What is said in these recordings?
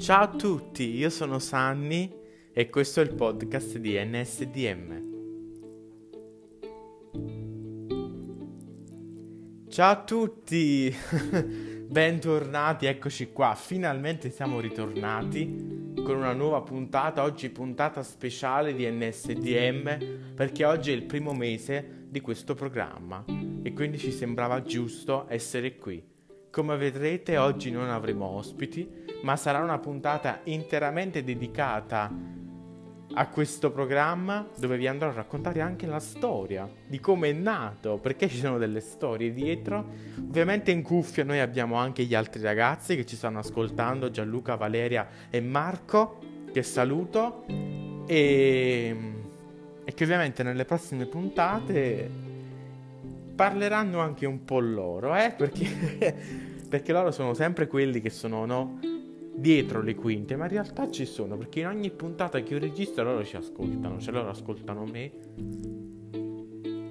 Ciao a tutti, io sono Sanni e questo è il podcast di NSDM. Ciao a tutti, bentornati, eccoci qua, finalmente siamo ritornati con una nuova puntata, oggi puntata speciale di NSDM perché oggi è il primo mese di questo programma e quindi ci sembrava giusto essere qui. Come vedrete oggi non avremo ospiti, ma sarà una puntata interamente dedicata a questo programma dove vi andrò a raccontare anche la storia di come è nato, perché ci sono delle storie dietro. Ovviamente in cuffia noi abbiamo anche gli altri ragazzi che ci stanno ascoltando, Gianluca, Valeria e Marco, che saluto e, e che ovviamente nelle prossime puntate parleranno anche un po' loro, eh? Perché, perché loro sono sempre quelli che sono, no? Dietro le quinte, ma in realtà ci sono, perché in ogni puntata che io registro loro ci ascoltano, cioè loro ascoltano me.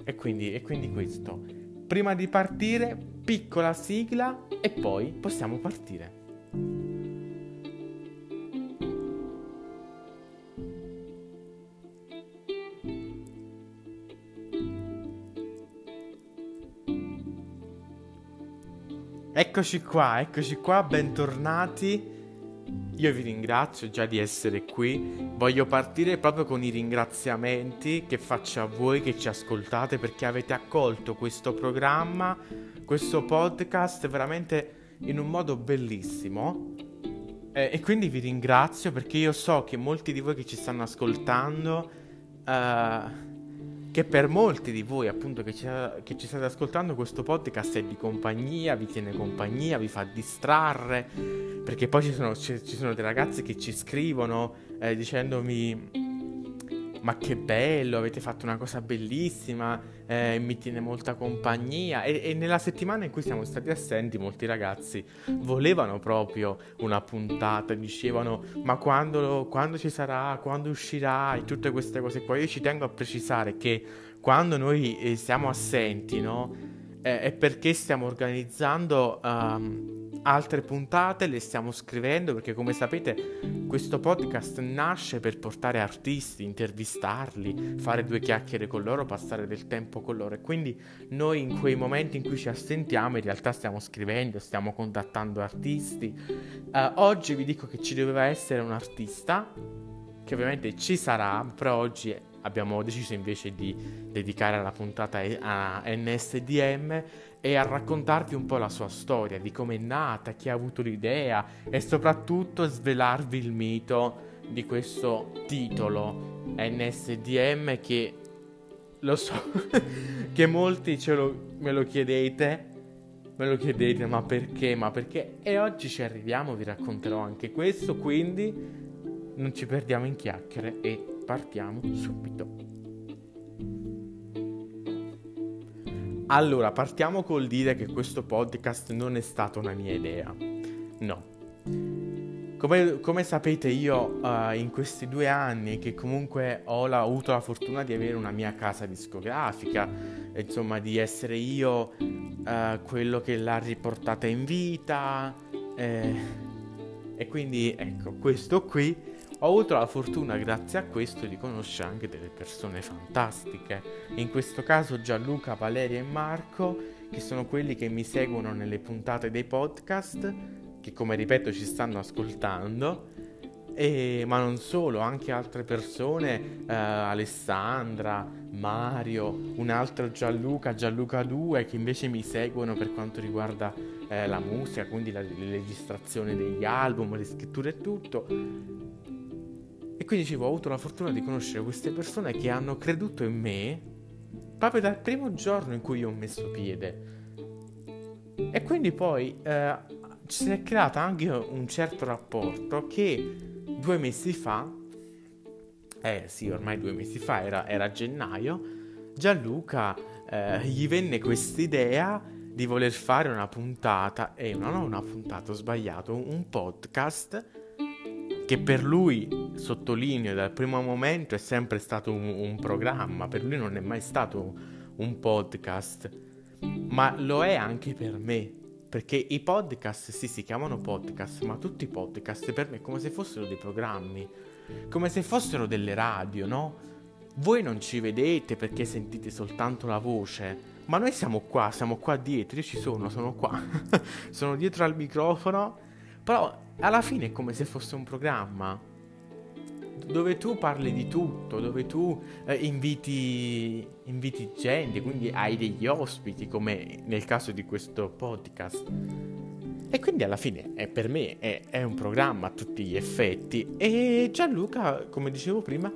E quindi, e quindi questo. Prima di partire, piccola sigla e poi possiamo partire. Eccoci qua, eccoci qua, bentornati. Io vi ringrazio già di essere qui. Voglio partire proprio con i ringraziamenti che faccio a voi che ci ascoltate perché avete accolto questo programma, questo podcast veramente in un modo bellissimo. Eh, e quindi vi ringrazio perché io so che molti di voi che ci stanno ascoltando... Uh, che per molti di voi appunto che ci, che ci, state ascoltando questo podcast è di compagnia, vi tiene compagnia, vi fa distrarre, perché poi ci sono, ci, ci sono dei ragazzi che ci scrivono eh, dicendomi ma che bello, avete fatto una cosa bellissima, eh, mi tiene molta compagnia. E, e, nella settimana in cui siamo stati assenti, molti ragazzi volevano proprio una puntata, dicevano ma quando, quando ci sarà, quando uscirà e tutte queste cose qua. Io ci tengo a precisare che quando noi eh, siamo assenti, no? Eh, è perché stiamo organizzando um, altre puntate le stiamo scrivendo perché come sapete questo podcast nasce per portare artisti, intervistarli, fare due chiacchiere con loro, passare del tempo con loro e quindi noi in quei momenti in cui ci assentiamo in realtà stiamo scrivendo, stiamo contattando artisti. Uh, oggi vi dico che ci doveva essere un artista che ovviamente ci sarà, però oggi abbiamo deciso invece di dedicare la puntata a NSDM e a raccontarvi un po' la sua storia, di come è nata, chi ha avuto l'idea e soprattutto svelarvi il mito di questo titolo NSDM che lo so che molti lo, me lo chiedete me lo chiedete ma perché ma perché? E oggi ci arriviamo vi racconterò anche questo quindi non ci perdiamo in chiacchiere e partiamo subito Allora, partiamo col dire che questo podcast non è stata una mia idea. No. Come, come sapete io uh, in questi due anni che comunque ho la, avuto la fortuna di avere una mia casa discografica, insomma di essere io uh, quello che l'ha riportata in vita eh, e quindi ecco questo qui ho avuto la fortuna, grazie a questo, di conoscere anche delle persone fantastiche. In questo caso Gianluca, Valeria e Marco, che sono quelli che mi seguono nelle puntate dei podcast, che come ripeto ci stanno ascoltando. E, ma non solo, anche altre persone, eh, Alessandra, Mario, un altro Gianluca, Gianluca 2, che invece mi seguono per quanto riguarda eh, la musica, quindi la, la registrazione degli album, le scritture e tutto. E quindi dicevo, ho avuto la fortuna di conoscere queste persone che hanno creduto in me proprio dal primo giorno in cui io ho messo piede. E quindi poi eh, si è creato anche un certo rapporto che due mesi fa, eh sì, ormai due mesi fa, era, era gennaio, Gianluca eh, gli venne questa idea di voler fare una puntata, e eh, non una puntata, ho sbagliato, un podcast che per lui, sottolineo, dal primo momento è sempre stato un, un programma, per lui non è mai stato un podcast, ma lo è anche per me. Perché i podcast, sì, si chiamano podcast, ma tutti i podcast per me è come se fossero dei programmi, come se fossero delle radio, no? Voi non ci vedete perché sentite soltanto la voce, ma noi siamo qua, siamo qua dietro, io ci sono, sono qua, sono dietro al microfono, però alla fine è come se fosse un programma dove tu parli di tutto, dove tu eh, inviti, inviti gente, quindi hai degli ospiti, come nel caso di questo podcast. E quindi alla fine è, per me è, è un programma a tutti gli effetti. E Gianluca, come dicevo prima,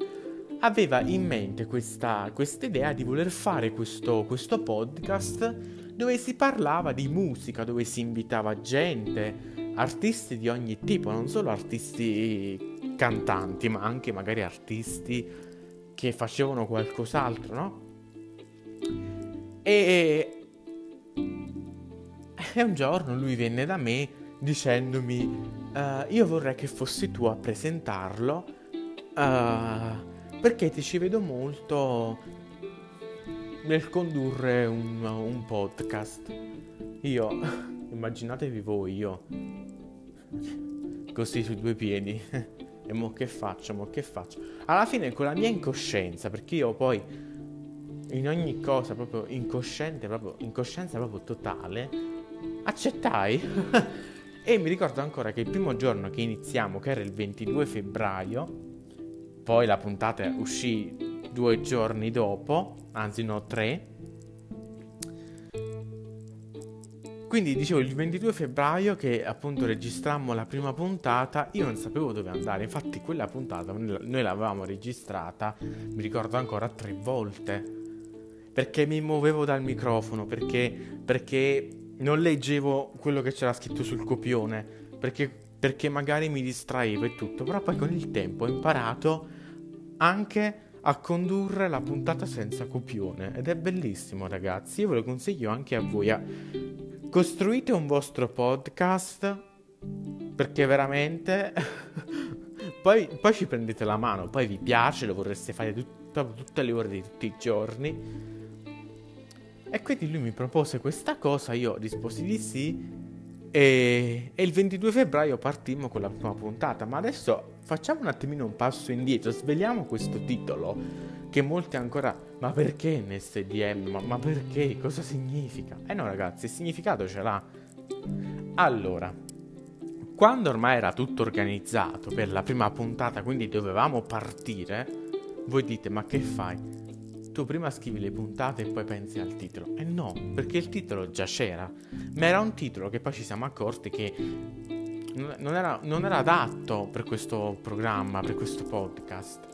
aveva in mente questa idea di voler fare questo, questo podcast dove si parlava di musica, dove si invitava gente, artisti di ogni tipo, non solo artisti cantanti, ma anche magari artisti che facevano qualcos'altro, no? E, e un giorno lui venne da me dicendomi uh, io vorrei che fossi tu a presentarlo uh, perché ti ci vedo molto nel condurre un, un podcast. Io, immaginatevi voi, io così su due piedi e mo che faccio, mo che faccio? Alla fine con la mia incoscienza, perché io poi in ogni cosa proprio incosciente, proprio incoscienza proprio totale, accettai. e mi ricordo ancora che il primo giorno che iniziamo, che era il 22 febbraio, poi la puntata uscì due giorni dopo, anzi no, tre, Quindi dicevo il 22 febbraio che appunto registrammo la prima puntata, io non sapevo dove andare, infatti quella puntata noi l'avevamo registrata, mi ricordo ancora tre volte, perché mi muovevo dal microfono, perché, perché non leggevo quello che c'era scritto sul copione, perché, perché magari mi distraevo e tutto, però poi con il tempo ho imparato anche a condurre la puntata senza copione. Ed è bellissimo ragazzi, io ve lo consiglio anche a voi. A costruite un vostro podcast perché veramente poi, poi, ci prendete la mano, poi vi piace, lo vorreste fare tut- tutte le ore di tutti i giorni. E quindi lui mi propose questa cosa, io risposi di sì e, e il 22 febbraio partimmo con la prima puntata. Ma adesso facciamo un attimino un passo indietro, sveliamo questo titolo che molti ancora, ma perché NSDM? Ma, ma perché? Cosa significa? Eh no ragazzi, il significato ce l'ha. Allora, quando ormai era tutto organizzato per la prima puntata, quindi dovevamo partire, voi dite, ma che fai? Tu prima scrivi le puntate e poi pensi al titolo. Eh no, perché il titolo già c'era. Ma era un titolo che poi ci siamo accorti che non era, non era adatto per questo programma, per questo podcast.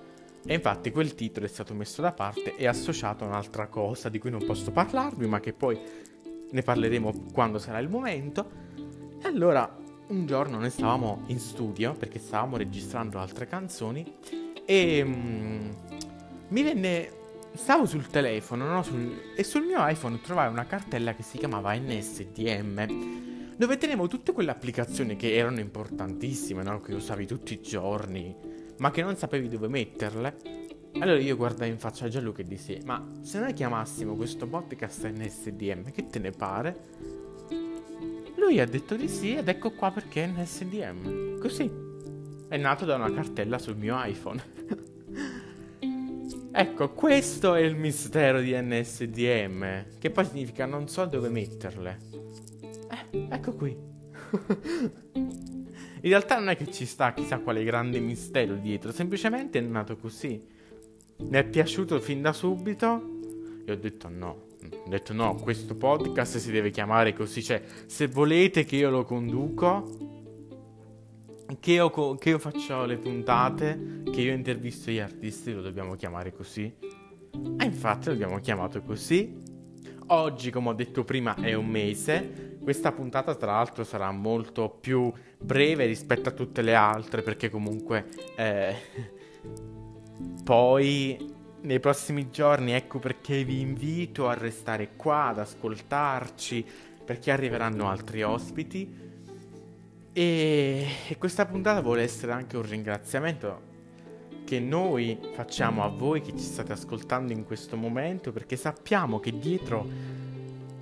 E infatti quel titolo è stato messo da parte e associato a un'altra cosa di cui non posso parlarvi, ma che poi ne parleremo quando sarà il momento. E allora un giorno noi stavamo in studio perché stavamo registrando altre canzoni e um, mi venne stavo sul telefono no? sul, e sul mio iPhone trovai una cartella che si chiamava NSDM dove tenevo tutte quelle applicazioni che erano importantissime, no? che usavi tutti i giorni ma che non sapevi dove metterle. Allora io guardai in faccia a Gianluca e dissi: Ma se noi chiamassimo questo podcast NSDM, che te ne pare? Lui ha detto di sì ed ecco qua perché NSDM. Così. È nato da una cartella sul mio iPhone. ecco, questo è il mistero di NSDM. Che poi significa non so dove metterle. Eh, ecco qui. In realtà non è che ci sta chissà quale grande mistero dietro, semplicemente è nato così. Mi è piaciuto fin da subito e ho detto no. Ho detto no, questo podcast si deve chiamare così. Cioè, se volete che io lo conduco, che io, che io faccia le puntate, che io intervisto gli artisti, lo dobbiamo chiamare così. E infatti l'abbiamo chiamato così. Oggi, come ho detto prima, è un mese. Questa puntata, tra l'altro, sarà molto più breve rispetto a tutte le altre, perché comunque eh, poi nei prossimi giorni ecco perché vi invito a restare qua ad ascoltarci, perché arriveranno altri ospiti. E, e questa puntata vuole essere anche un ringraziamento che noi facciamo a voi che ci state ascoltando in questo momento, perché sappiamo che dietro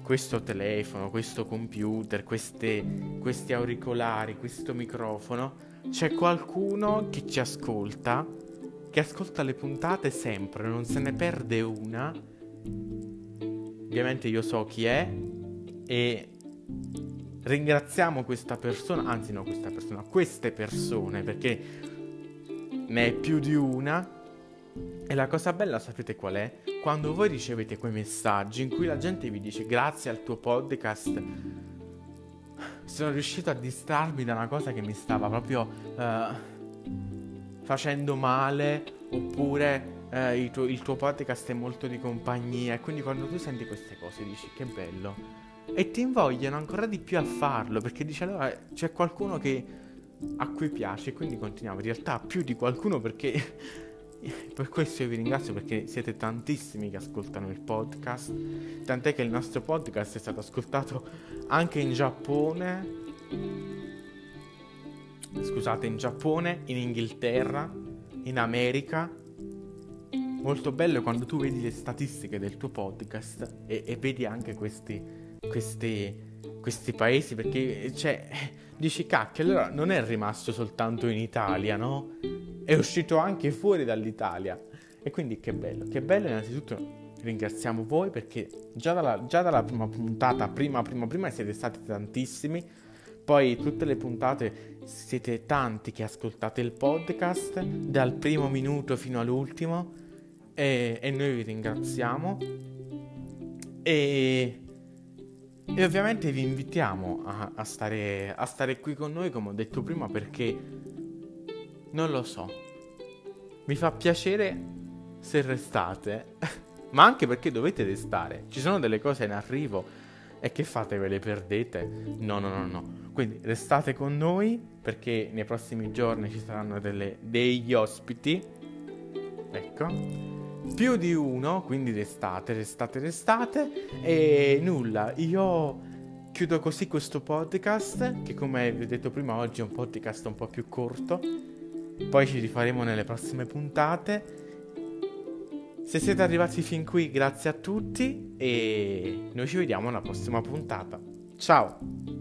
questo telefono, questo computer, queste, questi auricolari, questo microfono, c'è qualcuno che ci ascolta, che ascolta le puntate sempre, non se ne perde una. Ovviamente io so chi è e ringraziamo questa persona, anzi no questa persona, queste persone perché ne è più di una. E la cosa bella sapete qual è? Quando voi ricevete quei messaggi in cui la gente vi dice grazie al tuo podcast sono riuscito a distrarmi da una cosa che mi stava proprio uh, facendo male oppure uh, il, tuo, il tuo podcast è molto di compagnia. E quindi quando tu senti queste cose dici che bello e ti invogliano ancora di più a farlo perché dice allora c'è qualcuno che a cui piace quindi continuiamo. In realtà più di qualcuno perché per questo io vi ringrazio perché siete tantissimi che ascoltano il podcast, tant'è che il nostro podcast è stato ascoltato anche in Giappone, scusate, in Giappone, in Inghilterra, in America. Molto bello quando tu vedi le statistiche del tuo podcast e, e vedi anche questi, questi, questi paesi perché cioè, dici cacchio, allora non è rimasto soltanto in Italia, no? È uscito anche fuori dall'Italia. E quindi che bello, che bello. Innanzitutto ringraziamo voi perché già dalla, già dalla prima puntata, prima, prima, prima siete stati tantissimi, poi tutte le puntate siete tanti che ascoltate il podcast dal primo minuto fino all'ultimo. E, e noi vi ringraziamo. E, e ovviamente vi invitiamo a, a, stare, a stare qui con noi come ho detto prima perché non lo so. Mi fa piacere se restate, ma anche perché dovete restare. Ci sono delle cose in arrivo e che fate? Ve le perdete? No, no, no, no. Quindi restate con noi perché nei prossimi giorni ci saranno delle, degli ospiti. Ecco. Più di uno, quindi restate, restate, restate. E nulla, io chiudo così questo podcast che come vi ho detto prima oggi è un podcast un po' più corto poi ci rifaremo nelle prossime puntate. Se siete arrivati fin qui, grazie a tutti e noi ci vediamo alla prossima puntata. Ciao!